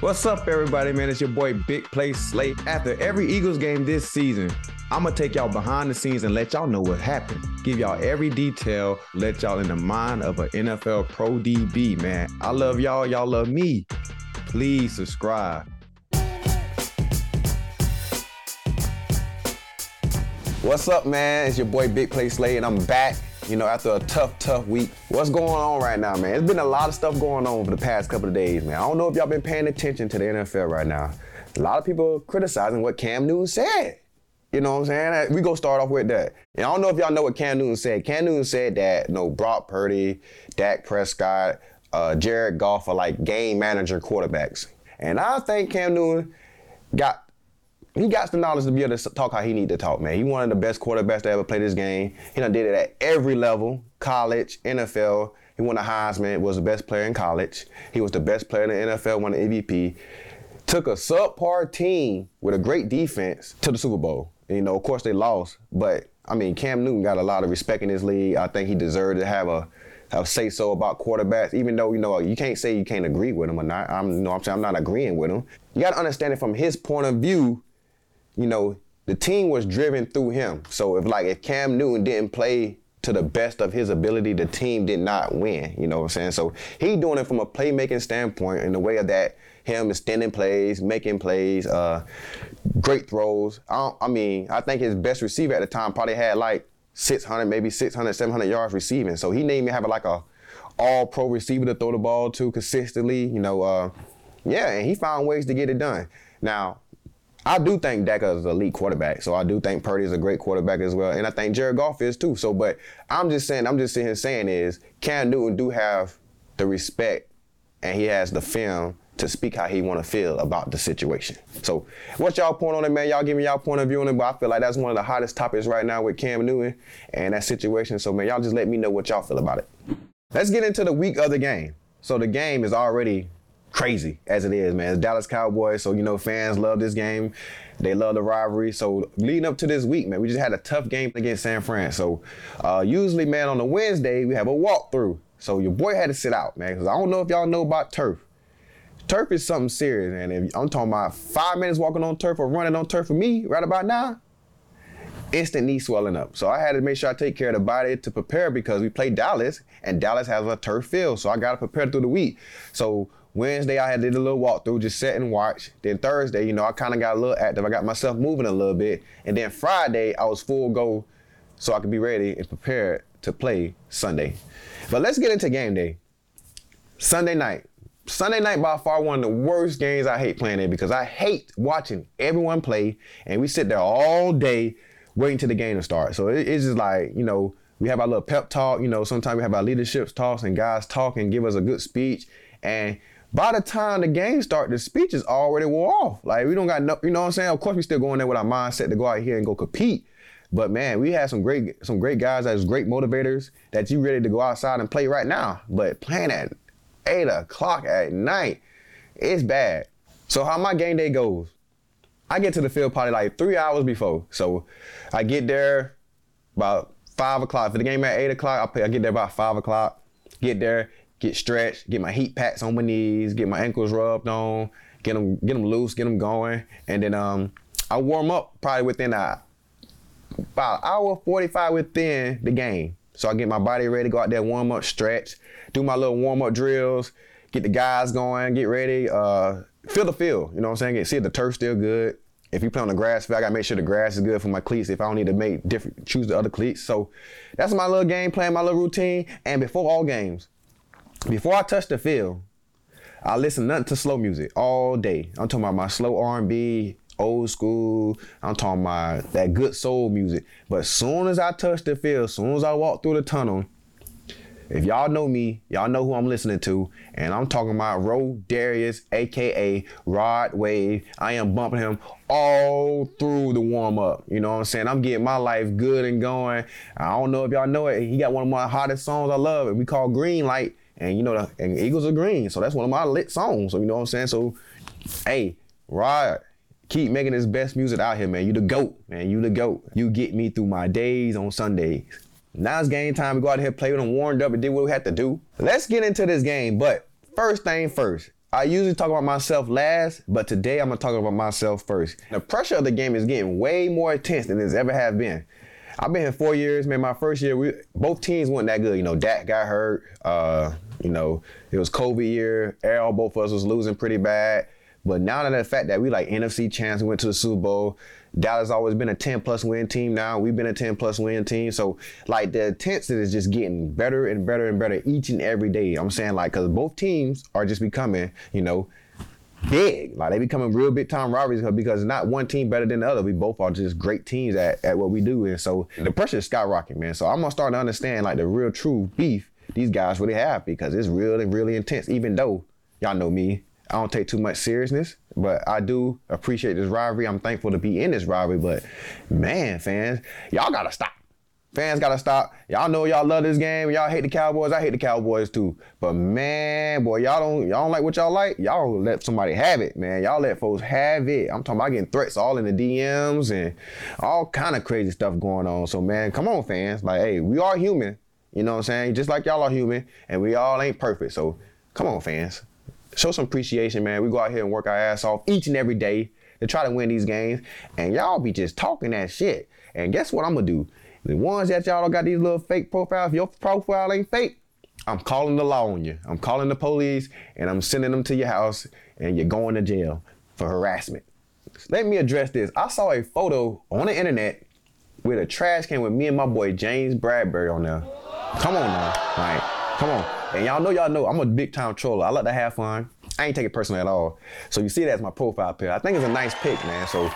What's up, everybody, man? It's your boy Big Play Slay. After every Eagles game this season, I'm gonna take y'all behind the scenes and let y'all know what happened. Give y'all every detail, let y'all in the mind of an NFL Pro DB, man. I love y'all, y'all love me. Please subscribe. What's up, man? It's your boy Big Play Slay, and I'm back you know, after a tough, tough week. What's going on right now, man? It's been a lot of stuff going on for the past couple of days, man. I don't know if y'all been paying attention to the NFL right now. A lot of people criticizing what Cam Newton said. You know what I'm saying? We go start off with that. And I don't know if y'all know what Cam Newton said. Cam Newton said that you no know, Brock Purdy, Dak Prescott, uh, Jared Goff are like game manager quarterbacks. And I think Cam Newton got he got the knowledge to be able to talk how he need to talk, man. He one of the best quarterbacks to ever play this game. He done did it at every level, college, NFL. He won the Heisman, was the best player in college. He was the best player in the NFL, won the MVP. Took a subpar team with a great defense to the Super Bowl. And, you know, of course they lost, but I mean, Cam Newton got a lot of respect in this league. I think he deserved to have a have say so about quarterbacks, even though you know you can't say you can't agree with him or not. I'm you know I'm saying I'm not agreeing with him. You got to understand it from his point of view you know, the team was driven through him. So if like if Cam Newton didn't play to the best of his ability, the team did not win. You know what I'm saying? So he doing it from a playmaking standpoint in the way of that him extending plays, making plays, uh, great throws. I, I, mean, I think his best receiver at the time probably had like 600, maybe 600, 700 yards receiving. So he didn't even have like a all pro receiver to throw the ball to consistently. You know, uh, yeah, and he found ways to get it done. Now, I do think Dak is an elite quarterback. So I do think Purdy is a great quarterback as well. And I think Jared Goff is too. So, but I'm just saying, I'm just sitting here saying is Cam Newton do have the respect and he has the film to speak how he want to feel about the situation. So, what y'all point on it, man? Y'all give me y'all point of view on it, but I feel like that's one of the hottest topics right now with Cam Newton and that situation. So, man, y'all just let me know what y'all feel about it. Let's get into the week of the game. So the game is already crazy as it is, man. It's Dallas Cowboys, so you know fans love this game. They love the rivalry. So leading up to this week, man, we just had a tough game against San Fran. So uh, usually, man, on a Wednesday we have a walkthrough. So your boy had to sit out, man, because I don't know if y'all know about turf. Turf is something serious, man. If I'm talking about five minutes walking on turf or running on turf for me right about now, instant knee swelling up. So I had to make sure I take care of the body to prepare because we play Dallas and Dallas has a turf field. So I got to prepare through the week. So Wednesday, I had did a little walkthrough, just sit and watch. Then Thursday, you know, I kind of got a little active. I got myself moving a little bit. And then Friday, I was full go so I could be ready and prepared to play Sunday. But let's get into game day. Sunday night. Sunday night by far one of the worst games I hate playing in because I hate watching everyone play and we sit there all day waiting till the game to start. So it, it's just like, you know, we have our little pep talk, you know, sometimes we have our leadership talks and guys talk and give us a good speech. And by the time the game start, the speech is already wore off. Like we don't got no, you know what I'm saying? Of course, we still going there with our mindset to go out here and go compete. But man, we had some great some great guys that's great motivators that you ready to go outside and play right now. But playing at eight o'clock at night, it's bad. So how my game day goes, I get to the field probably like three hours before. So I get there about five o'clock. For the game at eight o'clock, I, play, I get there about five o'clock. Get there, get stretched, get my heat packs on my knees, get my ankles rubbed on, get them get them loose, get them going, and then um, I warm up probably within a about hour 45 within the game. So I get my body ready, go out there, warm up, stretch, do my little warm up drills, get the guys going, get ready, uh, feel the field. You know what I'm saying? Get, see if the turf's still good. If you play on the grass field, I gotta make sure the grass is good for my cleats. If I don't need to make different, choose the other cleats. So that's my little game plan, my little routine. And before all games, before I touch the field, I listen nothing to slow music all day. I'm talking about my slow R&B, old school. I'm talking about that good soul music. But as soon as I touch the field, as soon as I walk through the tunnel, if y'all know me, y'all know who I'm listening to, and I'm talking about Rodarius, aka Rod Wave. I am bumping him all through the warm up. You know what I'm saying? I'm getting my life good and going. I don't know if y'all know it. He got one of my hottest songs I love, and we call Green Light. And you know, the and Eagles are green, so that's one of my lit songs. So you know what I'm saying? So, hey, Rod, keep making this best music out here, man. You the goat, man. You the goat. You get me through my days on Sundays. Now it's game time. We go out here, play with them, warmed up, and did what we had to do. Let's get into this game. But first thing first, I usually talk about myself last, but today I'm gonna talk about myself first. The pressure of the game is getting way more intense than it's ever have been. I've been here four years, man. My first year, we both teams weren't that good. You know, Dak got hurt. Uh, you know, it was COVID year. All both of us was losing pretty bad. But now that the fact that we like NFC champs, we went to the Super Bowl. Dallas always been a 10 plus win team now. We've been a 10 plus win team. So like the intensity is just getting better and better and better each and every day. I'm saying like because both teams are just becoming, you know, big. Like they becoming real big time rivalries because not one team better than the other. We both are just great teams at, at what we do. And so the pressure is skyrocketing, man. So I'm gonna start to understand like the real true beef these guys really have because it's really, really intense, even though y'all know me. I don't take too much seriousness, but I do appreciate this rivalry. I'm thankful to be in this rivalry, but man, fans, y'all gotta stop. Fans gotta stop. Y'all know y'all love this game. Y'all hate the Cowboys. I hate the Cowboys too. But man, boy, y'all don't y'all don't like what y'all like. Y'all let somebody have it, man. Y'all let folks have it. I'm talking about getting threats all in the DMs and all kind of crazy stuff going on. So man, come on, fans. Like, hey, we are human. You know what I'm saying? Just like y'all are human, and we all ain't perfect. So come on, fans show some appreciation, man. We go out here and work our ass off each and every day to try to win these games. And y'all be just talking that shit. And guess what I'm gonna do? The ones that y'all got these little fake profiles, your profile ain't fake, I'm calling the law on you. I'm calling the police and I'm sending them to your house and you're going to jail for harassment. Let me address this. I saw a photo on the internet with a trash can with me and my boy James Bradberry on there. Come on now. Like, come on. And y'all know y'all know I'm a big time troller. I like to have fun. I ain't take it personally at all. So you see that as my profile pic. I think it's a nice pic, man. So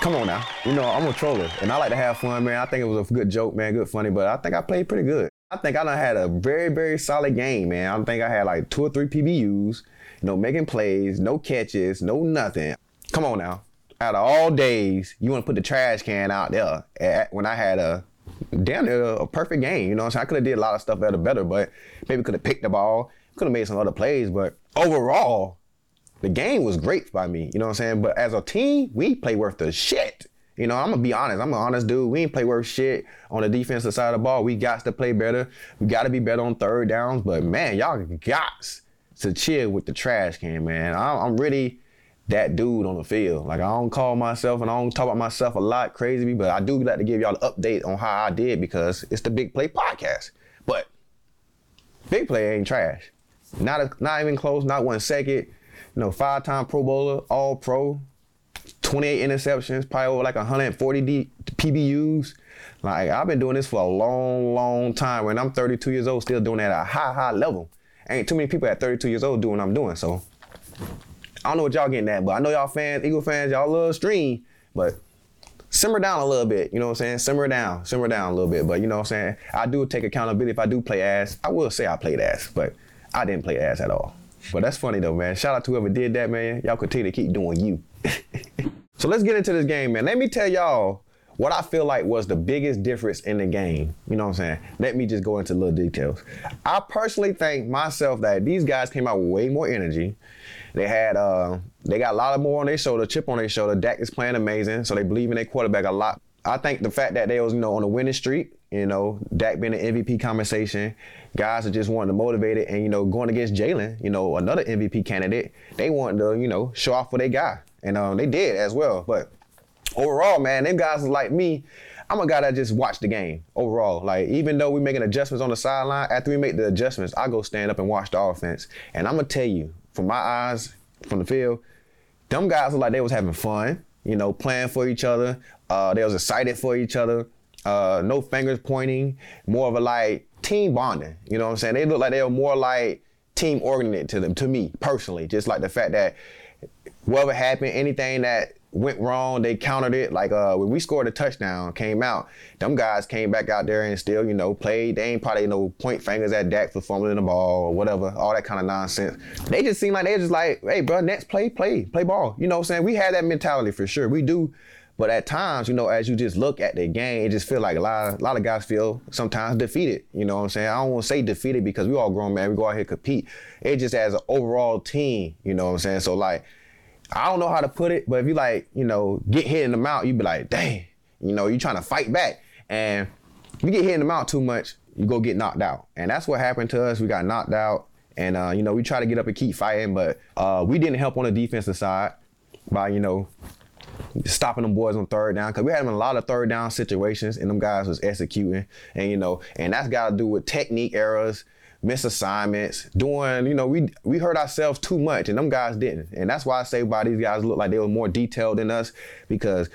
come on now. You know, I'm a troller and I like to have fun, man. I think it was a good joke, man, good funny, but I think I played pretty good. I think I done had a very, very solid game, man. I think I had like two or three PBUs, know, making plays, no catches, no nothing. Come on now. Out of all days, you want to put the trash can out there at, when I had a damn near a perfect game. You know I'm saying? I could have did a lot of stuff better, better, but maybe could have picked the ball, could have made some other plays, but overall, the game was great by me. You know what I'm saying? But as a team, we play worth the shit. You know, I'm gonna be honest. I'm an honest dude. We ain't play worth shit on the defensive side of the ball. We got to play better. We got to be better on third downs. But man, y'all got to chill with the trash can, man. I'm really that dude on the field. Like I don't call myself and I don't talk about myself a lot crazy, but I do like to give y'all an update on how I did because it's the Big Play podcast. But Big Play ain't trash. Not a, not even close, not one second. You know, five-time Pro Bowler, All Pro, 28 interceptions, probably over like 140 D, PBUs. Like I've been doing this for a long, long time. When I'm 32 years old, still doing that at a high, high level. Ain't too many people at 32 years old doing what I'm doing. So I don't know what y'all getting at, but I know y'all fans, Eagle fans, y'all love stream, but simmer down a little bit. You know what I'm saying? Simmer down, simmer down a little bit. But you know what I'm saying? I do take accountability if I do play ass. I will say I played ass, but I didn't play ass at all. But that's funny though, man. Shout out to whoever did that, man. Y'all continue to keep doing you. so let's get into this game, man. Let me tell y'all what I feel like was the biggest difference in the game. You know what I'm saying? Let me just go into little details. I personally think myself that these guys came out with way more energy. They had uh, they got a lot of more on their shoulder, chip on their shoulder. Dak is playing amazing, so they believe in their quarterback a lot. I think the fact that they was you know on a winning streak, you know, Dak being an MVP conversation, guys are just wanting to motivate it, and you know, going against Jalen, you know, another MVP candidate, they wanted to you know show off for their guy, and um, they did as well. But overall, man, them guys like me. I'm a guy that just watch the game overall. Like even though we're making adjustments on the sideline, after we make the adjustments, I go stand up and watch the offense. And I'm gonna tell you, from my eyes, from the field, them guys look like they was having fun, you know, playing for each other. Uh, they was excited for each other. Uh, no fingers pointing, more of a like team bonding. You know what I'm saying? They look like they were more like team oriented to them, to me personally. Just like the fact that whatever happened, anything that went wrong. They countered it. Like uh, when we scored a touchdown, came out, them guys came back out there and still, you know, played. They ain't probably you no point fingers at Dak for fumbling the ball or whatever, all that kind of nonsense. They just seem like they just like, hey, bro, next play, play, play ball. You know what I'm saying? We had that mentality for sure. We do. But at times, you know, as you just look at the game, it just feel like a lot, of, a lot of guys feel sometimes defeated. You know what I'm saying? I don't want to say defeated because we all grown man. We go out here compete. It just as an overall team. You know what I'm saying? So like, I don't know how to put it, but if you like, you know, get hit in the mouth, you be like, dang, you know, you trying to fight back. And if you get hit in the mouth too much, you go get knocked out. And that's what happened to us. We got knocked out And uh, you know, we try to get up and keep fighting, but uh, we didn't help on the defensive side by you know stopping them boys on third down because we had a lot of third down situations and them guys was executing and you know and that's got to do with technique errors misassignments doing you know we we hurt ourselves too much and them guys didn't and that's why i say why these guys look like they were more detailed than us because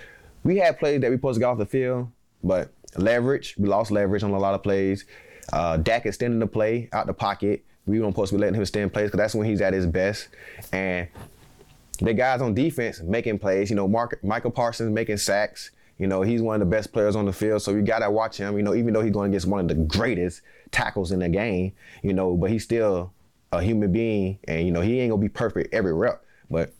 we had plays that we supposed to get off the field but leverage we lost leverage on a lot of plays uh, Dak extending the play out the pocket we weren't supposed to be letting him extend plays because that's when he's at his best and the guys on defense making plays. You know, Mark, Micah Parsons making sacks. You know, he's one of the best players on the field, so you gotta watch him. You know, even though he's going against one of the greatest tackles in the game, you know, but he's still a human being, and you know he ain't gonna be perfect every rep. But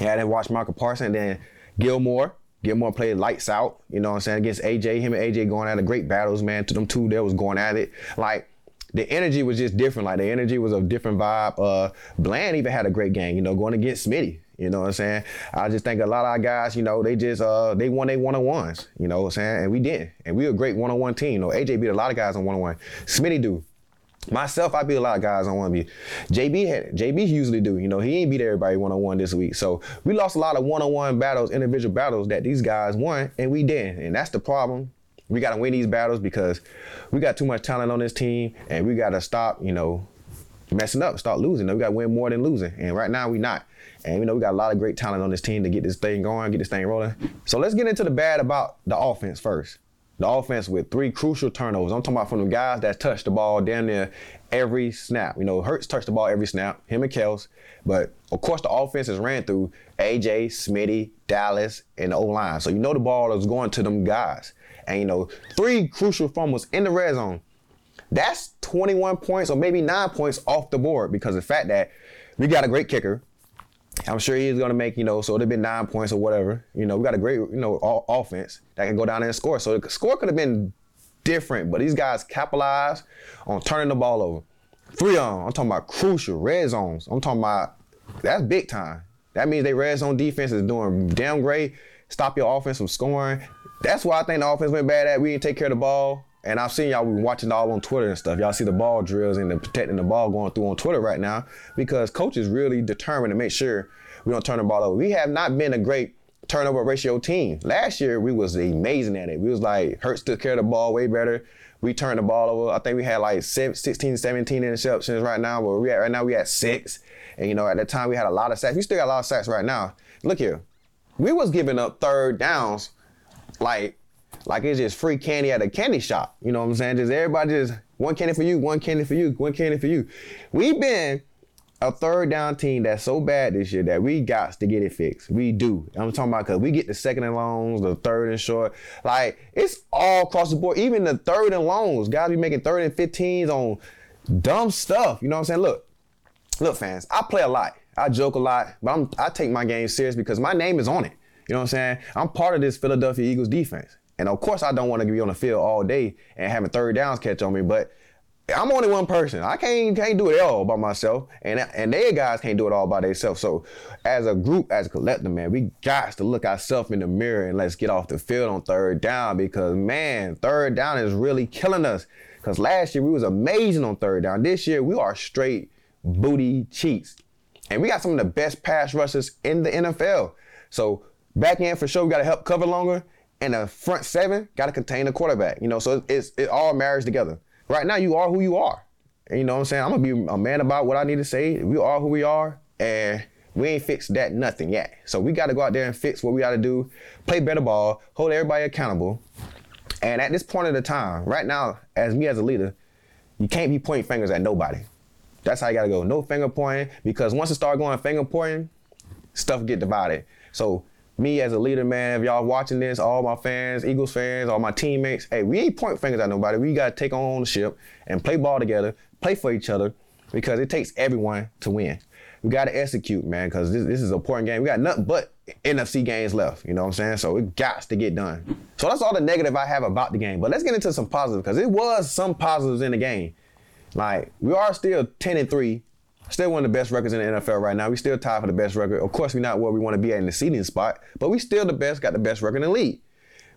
yeah, I didn't watch Micah Parsons. And then Gilmore, Gilmore played lights out. You know what I'm saying against AJ. Him and AJ going at a great battles, man. To them two, there was going at it like the energy was just different. Like the energy was a different vibe. Uh, Bland even had a great game, you know, going against Smitty. You know what I'm saying? I just think a lot of our guys, you know, they just uh they won they one on ones. You know what I'm saying? And we didn't. And we were a great one on one team. You know, AJ beat a lot of guys on one on one. Smitty do. Myself, I beat a lot of guys on one beat. JB had JB usually do. You know, he ain't beat everybody one on one this week. So we lost a lot of one on one battles, individual battles that these guys won, and we didn't. And that's the problem we got to win these battles because we got too much talent on this team, and we got to stop, you know, messing up, start losing. We got to win more than losing, and right now we not. And we know we got a lot of great talent on this team to get this thing going, get this thing rolling. So let's get into the bad about the offense first. The offense with three crucial turnovers. I'm talking about from the guys that touched the ball damn near every snap. You know, Hurts touched the ball every snap, him and Kelce. But of course, the offense is ran through AJ, Smitty, Dallas, and the O line. So you know the ball is going to them guys and you know, three crucial fumbles in the red zone. That's 21 points or maybe nine points off the board because the fact that we got a great kicker. I'm sure he's going to make, you know, so it'd have been nine points or whatever. You know, we got a great, you know, offense that can go down and score. So the score could have been different, but these guys capitalized on turning the ball over. Three on, I'm talking about crucial red zones. I'm talking about that's big time. That means they red zone defense is doing damn great. Stop your offense from scoring. That's why I think the offense went bad at. We didn't take care of the ball. And I've seen y'all been watching all on Twitter and stuff. Y'all see the ball drills and the protecting the ball going through on Twitter right now because coach is really determined to make sure we don't turn the ball over. We have not been a great turnover ratio team. Last year we was amazing at it. We was like Hurts took care of the ball way better. We turned the ball over. I think we had like 16, 17 interceptions right now. But we at right now we at six. And you know at that time we had a lot of sacks. We still got a lot of sacks right now. Look here, we was giving up third downs like like it's just free candy at a candy shop. You know what I'm saying? Just everybody just one candy for you, one candy for you, one candy for you. We've been a third down team that's so bad this year that we got to get it fixed. We do. I'm talking about because we get the second and longs, the third and short. Like it's all across the board. Even the third and longs, guys be making third and 15s on dumb stuff. You know what I'm saying? Look, look, fans. I play a lot. I joke a lot, but I'm, I take my game serious because my name is on it. You know what I'm saying? I'm part of this Philadelphia Eagles defense. And of course, I don't want to be on the field all day and having third downs catch on me, but I'm only one person. I can't can't do it all by myself, and and they guys can't do it all by themselves. So, as a group, as a collective, man, we got to look ourselves in the mirror and let's get off the field on third down because man, third down is really killing us. Because last year we was amazing on third down. This year we are straight booty cheats, and we got some of the best pass rushers in the NFL. So Back end for sure, we got to help cover longer, and the front seven got to contain the quarterback. You know, so it's it all marries together. Right now, you are who you are. And you know what I'm saying? I'm gonna be a man about what I need to say. We are who we are, and we ain't fixed that nothing yet. So we got to go out there and fix what we got to do, play better ball, hold everybody accountable. And at this point of the time, right now, as me as a leader, you can't be pointing fingers at nobody. That's how you gotta go. No finger pointing, because once it start going finger pointing, stuff get divided. So me as a leader, man, if y'all watching this, all my fans, Eagles fans, all my teammates, hey, we ain't point fingers at nobody. We got to take on ownership and play ball together, play for each other, because it takes everyone to win. We got to execute, man, because this, this is an important game. We got nothing but NFC games left, you know what I'm saying? So it got to get done. So that's all the negative I have about the game. But let's get into some positives, because it was some positives in the game. Like, we are still 10 and 3 Still one of the best records in the NFL right now. We still tied for the best record. Of course, we're not where we want to be at in the seeding spot, but we still the best, got the best record in the league.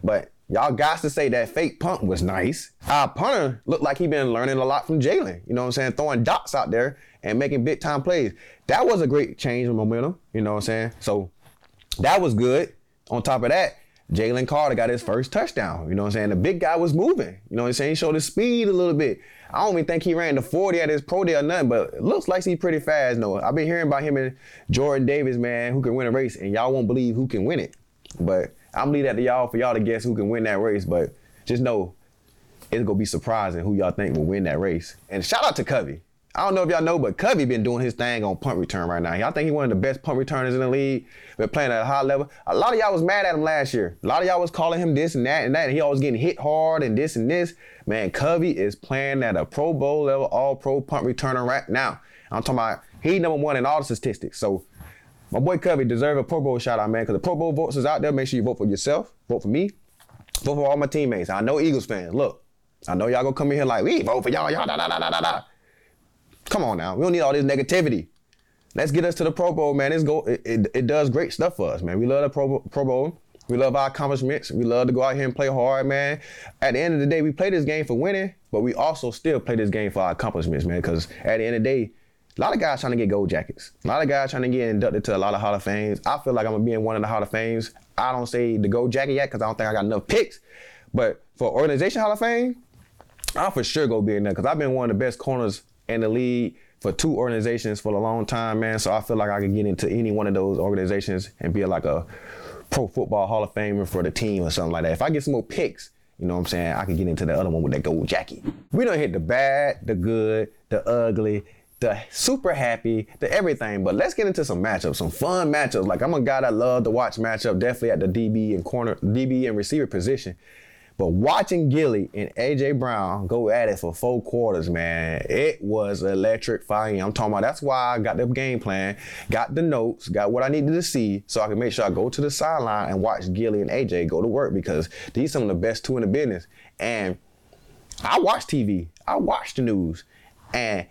But Y'all got to say that fake punt was nice. Our punter looked like he been learning a lot from Jalen. You know what I'm saying? Throwing dots out there and making big time plays. That was a great change of momentum. You know what I'm saying? So that was good. On top of that, Jalen Carter got his first touchdown. You know what I'm saying? The big guy was moving. You know what I'm saying? He showed his speed a little bit. I don't even think he ran the 40 at his pro day or nothing, but it looks like he's pretty fast. No, I've been hearing about him and Jordan Davis, man, who can win a race, and y'all won't believe who can win it. But I'm leave that to y'all for y'all to guess who can win that race. But just know it's gonna be surprising who y'all think will win that race. And shout out to Covey. I don't know if y'all know, but Covey been doing his thing on punt return right now. Y'all think he one of the best punt returners in the league. Been playing at a high level. A lot of y'all was mad at him last year. A lot of y'all was calling him this and that and that. And he always getting hit hard and this and this. Man, Covey is playing at a Pro Bowl level, all pro punt returner right now. I'm talking about he number one in all the statistics. So my boy Covey deserve a Pro Bowl shout out, man. Because the Pro Bowl votes is out there. Make sure you vote for yourself, vote for me, vote for all my teammates. I know Eagles fans. Look, I know y'all gonna come in here like we vote for y'all, y'all da da da da da. Come on now, we don't need all this negativity. Let's get us to the Pro Bowl, man. It's go. It, it, it does great stuff for us, man. We love the Pro, Pro Bowl. We love our accomplishments. We love to go out here and play hard, man. At the end of the day, we play this game for winning, but we also still play this game for our accomplishments, man. Because at the end of the day, a lot of guys trying to get gold jackets. A lot of guys trying to get inducted to a lot of Hall of Fames. I feel like I'm gonna be in one of the Hall of Fames. I don't say the gold jacket yet because I don't think I got enough picks. But for organization Hall of Fame, I'll for sure go be in there because I've been one of the best corners in the league for two organizations for a long time, man. So I feel like I can get into any one of those organizations and be like a pro football Hall of Famer for the team or something like that. If I get some more picks, you know what I'm saying, I can get into the other one with that gold jacket. We don't hit the bad, the good, the ugly, the super happy, the everything. But let's get into some matchups, some fun matchups. Like I'm a guy that love to watch matchup, definitely at the DB and corner, DB and receiver position. But watching Gilly and AJ Brown go at it for four quarters, man, it was electrifying. I'm talking about that's why I got the game plan, got the notes, got what I needed to see, so I can make sure I go to the sideline and watch Gilly and AJ go to work because these some of the best two in the business. And I watch TV, I watch the news, and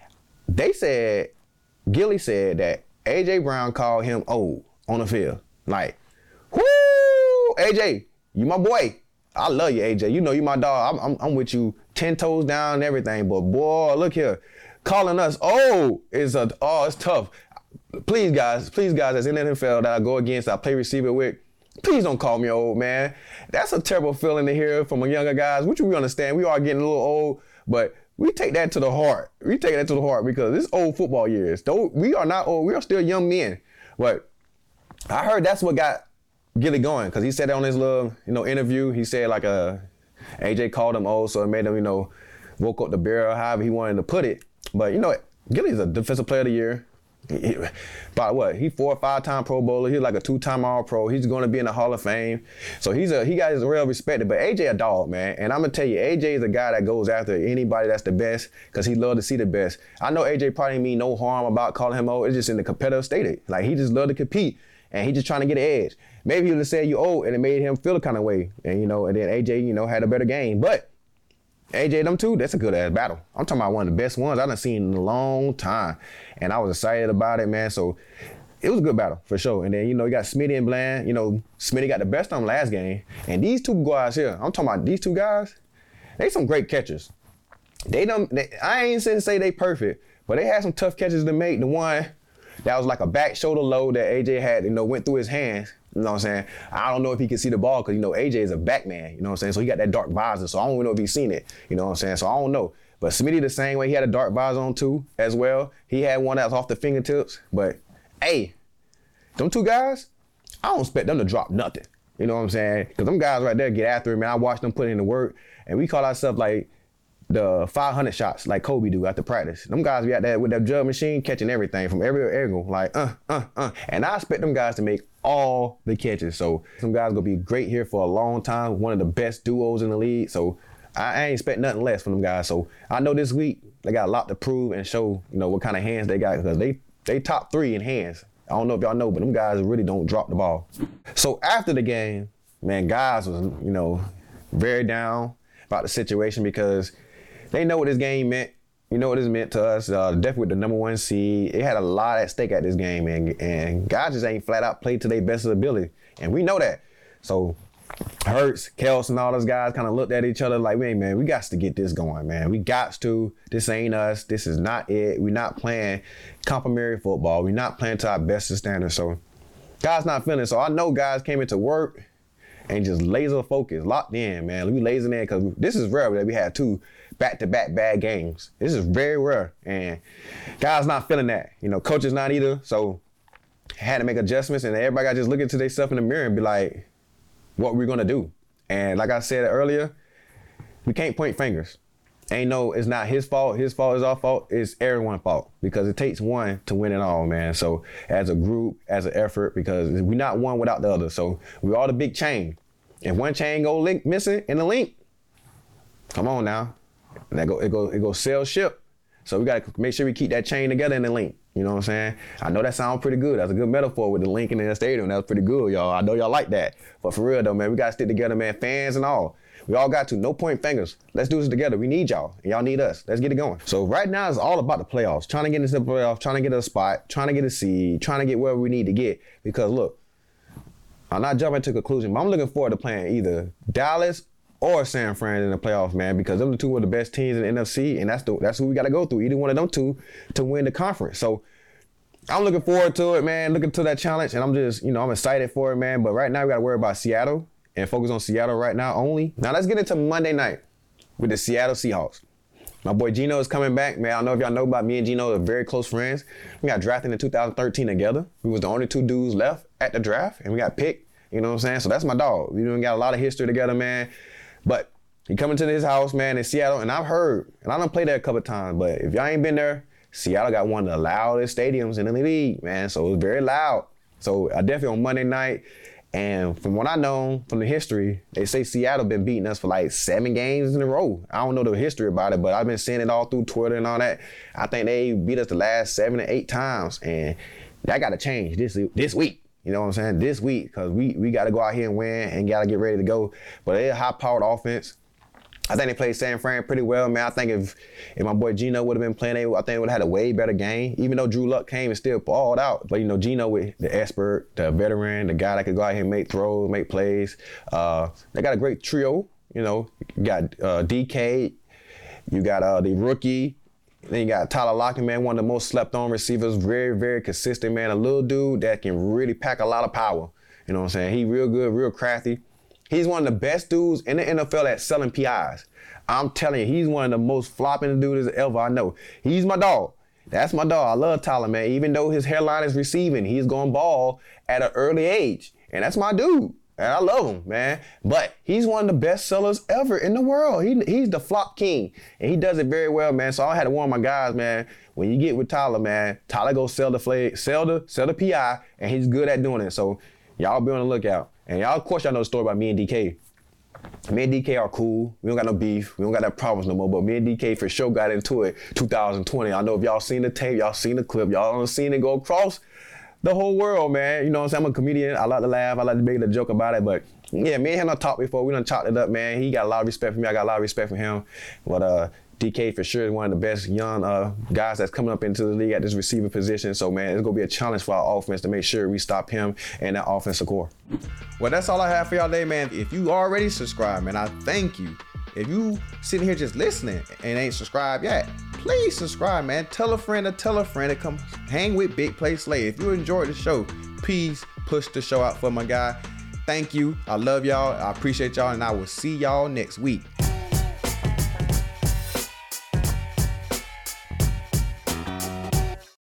they said Gilly said that AJ Brown called him old on the field. Like, whoo, AJ, you my boy. I love you, AJ. You know you my dog. I'm, I'm, I'm with you ten toes down and everything. But boy, look here, calling us oh is a oh it's tough. Please guys, please guys, as in NFL that I go against, I play receiver with. Please don't call me old, man. That's a terrible feeling to hear from a younger guys, which we understand. We are getting a little old, but we take that to the heart. We take that to the heart because this old football years. Though we are not old, we are still young men. But I heard that's what got Gilly going because he said on his little you know interview. He said like a uh, AJ called him old, so it made him you know woke up the barrel, however he wanted to put it. But you know, Gilly's a defensive player of the year. He, by what? He four or five time Pro Bowler. He's like a two time All Pro. He's going to be in the Hall of Fame. So he's a he got his real respected. But AJ a dog, man. And I'm gonna tell you, AJ is a guy that goes after anybody that's the best because he love to see the best. I know AJ probably mean no harm about calling him old. It's just in the competitive state. Like he just love to compete and he just trying to get an edge. Maybe he would have said you old and it made him feel a kind of way. And you know, and then AJ, you know, had a better game. But AJ, them two, that's a good ass battle. I'm talking about one of the best ones I done seen in a long time. And I was excited about it, man. So it was a good battle for sure. And then, you know, you got Smitty and Bland. You know, Smitty got the best on last game. And these two guys here, I'm talking about these two guys, they some great catchers. They don't, they, I ain't saying say they perfect, but they had some tough catches to make. The one that was like a back shoulder load that AJ had, you know, went through his hands. You know what I'm saying? I don't know if he can see the ball because, you know, AJ is a back man. You know what I'm saying? So he got that dark visor. So I don't even know if he's seen it. You know what I'm saying? So I don't know. But Smitty the same way. He had a dark visor on too as well. He had one that was off the fingertips. But hey, them two guys, I don't expect them to drop nothing. You know what I'm saying? Because them guys right there get after it, man. I watched them put in the work. And we call ourselves like the 500 shots like Kobe do after practice. Them guys be out there with that jug machine catching everything from every angle, like uh, uh, uh. And I expect them guys to make all the catches. So some guys gonna be great here for a long time. One of the best duos in the league. So I, ain't expect nothing less from them guys. So I know this week they got a lot to prove and show, you know, what kind of hands they got because they they top three in hands. I don't know if y'all know, but them guys really don't drop the ball. So after the game, man, guys was you know very down about the situation because they know what this game meant. You know what this meant to us. Uh, definitely with the number one seed, it had a lot at stake at this game, and and guys just ain't flat out played to their best ability, and we know that. So Hurts, Kelce, and all those guys kind of looked at each other like, man, man, we got to get this going, man. We got to. This ain't us. This is not it. We're not playing complimentary football. We're not playing to our best standards. So, guys not feeling. So I know guys came into work and just laser focused, locked in, man. We laser in because this is rare that we had two back-to-back bad games. This is very rare, and guys not feeling that. You know, coaches not either. So had to make adjustments, and everybody got to just look into themselves in the mirror and be like, what we're gonna do. And like I said earlier, we can't point fingers. Ain't no, it's not his fault. His fault is our fault. It's everyone's fault because it takes one to win it all, man. So as a group, as an effort, because we're not one without the other. So we are all the big chain. If one chain go link missing in the link, come on now, that go it go it go sell ship. So we gotta make sure we keep that chain together in the link. You know what I'm saying? I know that sounds pretty good. That's a good metaphor with the Lincoln in the stadium. That's pretty good, y'all. I know y'all like that. But for real though, man, we gotta stick together, man. Fans and all. We all got to. No point fingers. Let's do this together. We need y'all. And y'all need us. Let's get it going. So right now it's all about the playoffs. Trying to get into the playoffs, trying to get a spot, trying to get a seed, trying to get where we need to get. Because look, I'm not jumping to conclusion, but I'm looking forward to playing either Dallas or San Fran in the playoffs, man, because them the two are the best teams in the NFC, and that's the that's who we got to go through. Either one of them two to win the conference. So I'm looking forward to it, man. Looking to that challenge, and I'm just, you know, I'm excited for it, man. But right now, we got to worry about Seattle and focus on Seattle right now only. Now let's get into Monday night with the Seattle Seahawks. My boy Geno is coming back, man. I know if y'all know about me and Geno are very close friends. We got drafted in 2013 together. We was the only two dudes left at the draft, and we got picked. You know what I'm saying? So that's my dog. We even got a lot of history together, man. But he coming to his house, man, in Seattle, and I've heard, and I don't play there a couple times, but if y'all ain't been there, Seattle got one of the loudest stadiums in the league, man. So it was very loud. So I definitely on Monday night. And from what I know from the history, they say Seattle been beating us for like seven games in a row. I don't know the history about it, but I've been seeing it all through Twitter and all that. I think they beat us the last seven or eight times, and that got to change this this week. You know what I'm saying? This week, because we we got to go out here and win and got to get ready to go. But they're a high-powered offense. I think they played San Fran pretty well, man. I think if if my boy Geno would have been playing, I think they would have had a way better game. Even though Drew Lock came and still balled out, but you know Geno with the expert, the veteran, the guy that could go out here and make throws, make plays. Uh, they got a great trio. You know, you got uh, DK, you got uh, the rookie. Then you got Tyler Lockett, man, one of the most slept on receivers, very, very consistent, man. A little dude that can really pack a lot of power. You know what I'm saying? He real good, real crafty. He's one of the best dudes in the NFL at selling PIs. I'm telling you, he's one of the most flopping dudes ever I know. He's my dog. That's my dog. I love Tyler, man. Even though his hairline is receiving, he's going ball at an early age. And that's my dude. And I love him, man. But he's one of the best sellers ever in the world. He, he's the flop king. And he does it very well, man. So I had to warn my guys, man, when you get with Tyler, man, Tyler go sell the flag, sell the, sell the PI, and he's good at doing it. So y'all be on the lookout. And y'all, of course, y'all know the story about me and DK. Me and DK are cool. We don't got no beef. We don't got no problems no more. But me and DK for sure got into it 2020. I know if y'all seen the tape, y'all seen the clip, y'all seen it go across the whole world, man. You know what I'm saying? I'm a comedian. I like to laugh. I like to make a joke about it. But yeah, me and him done talked before. We done chopped it up, man. He got a lot of respect for me. I got a lot of respect for him. But uh, DK for sure is one of the best young uh, guys that's coming up into the league at this receiver position. So man, it's gonna be a challenge for our offense to make sure we stop him and that offensive core. Well, that's all I have for y'all today, man. If you already subscribed, man, I thank you. If you sitting here just listening and ain't subscribed yet, please subscribe, man. Tell a friend to tell a friend to come hang with Big Play Slay. If you enjoyed the show, please push the show out for my guy. Thank you. I love y'all. I appreciate y'all, and I will see y'all next week.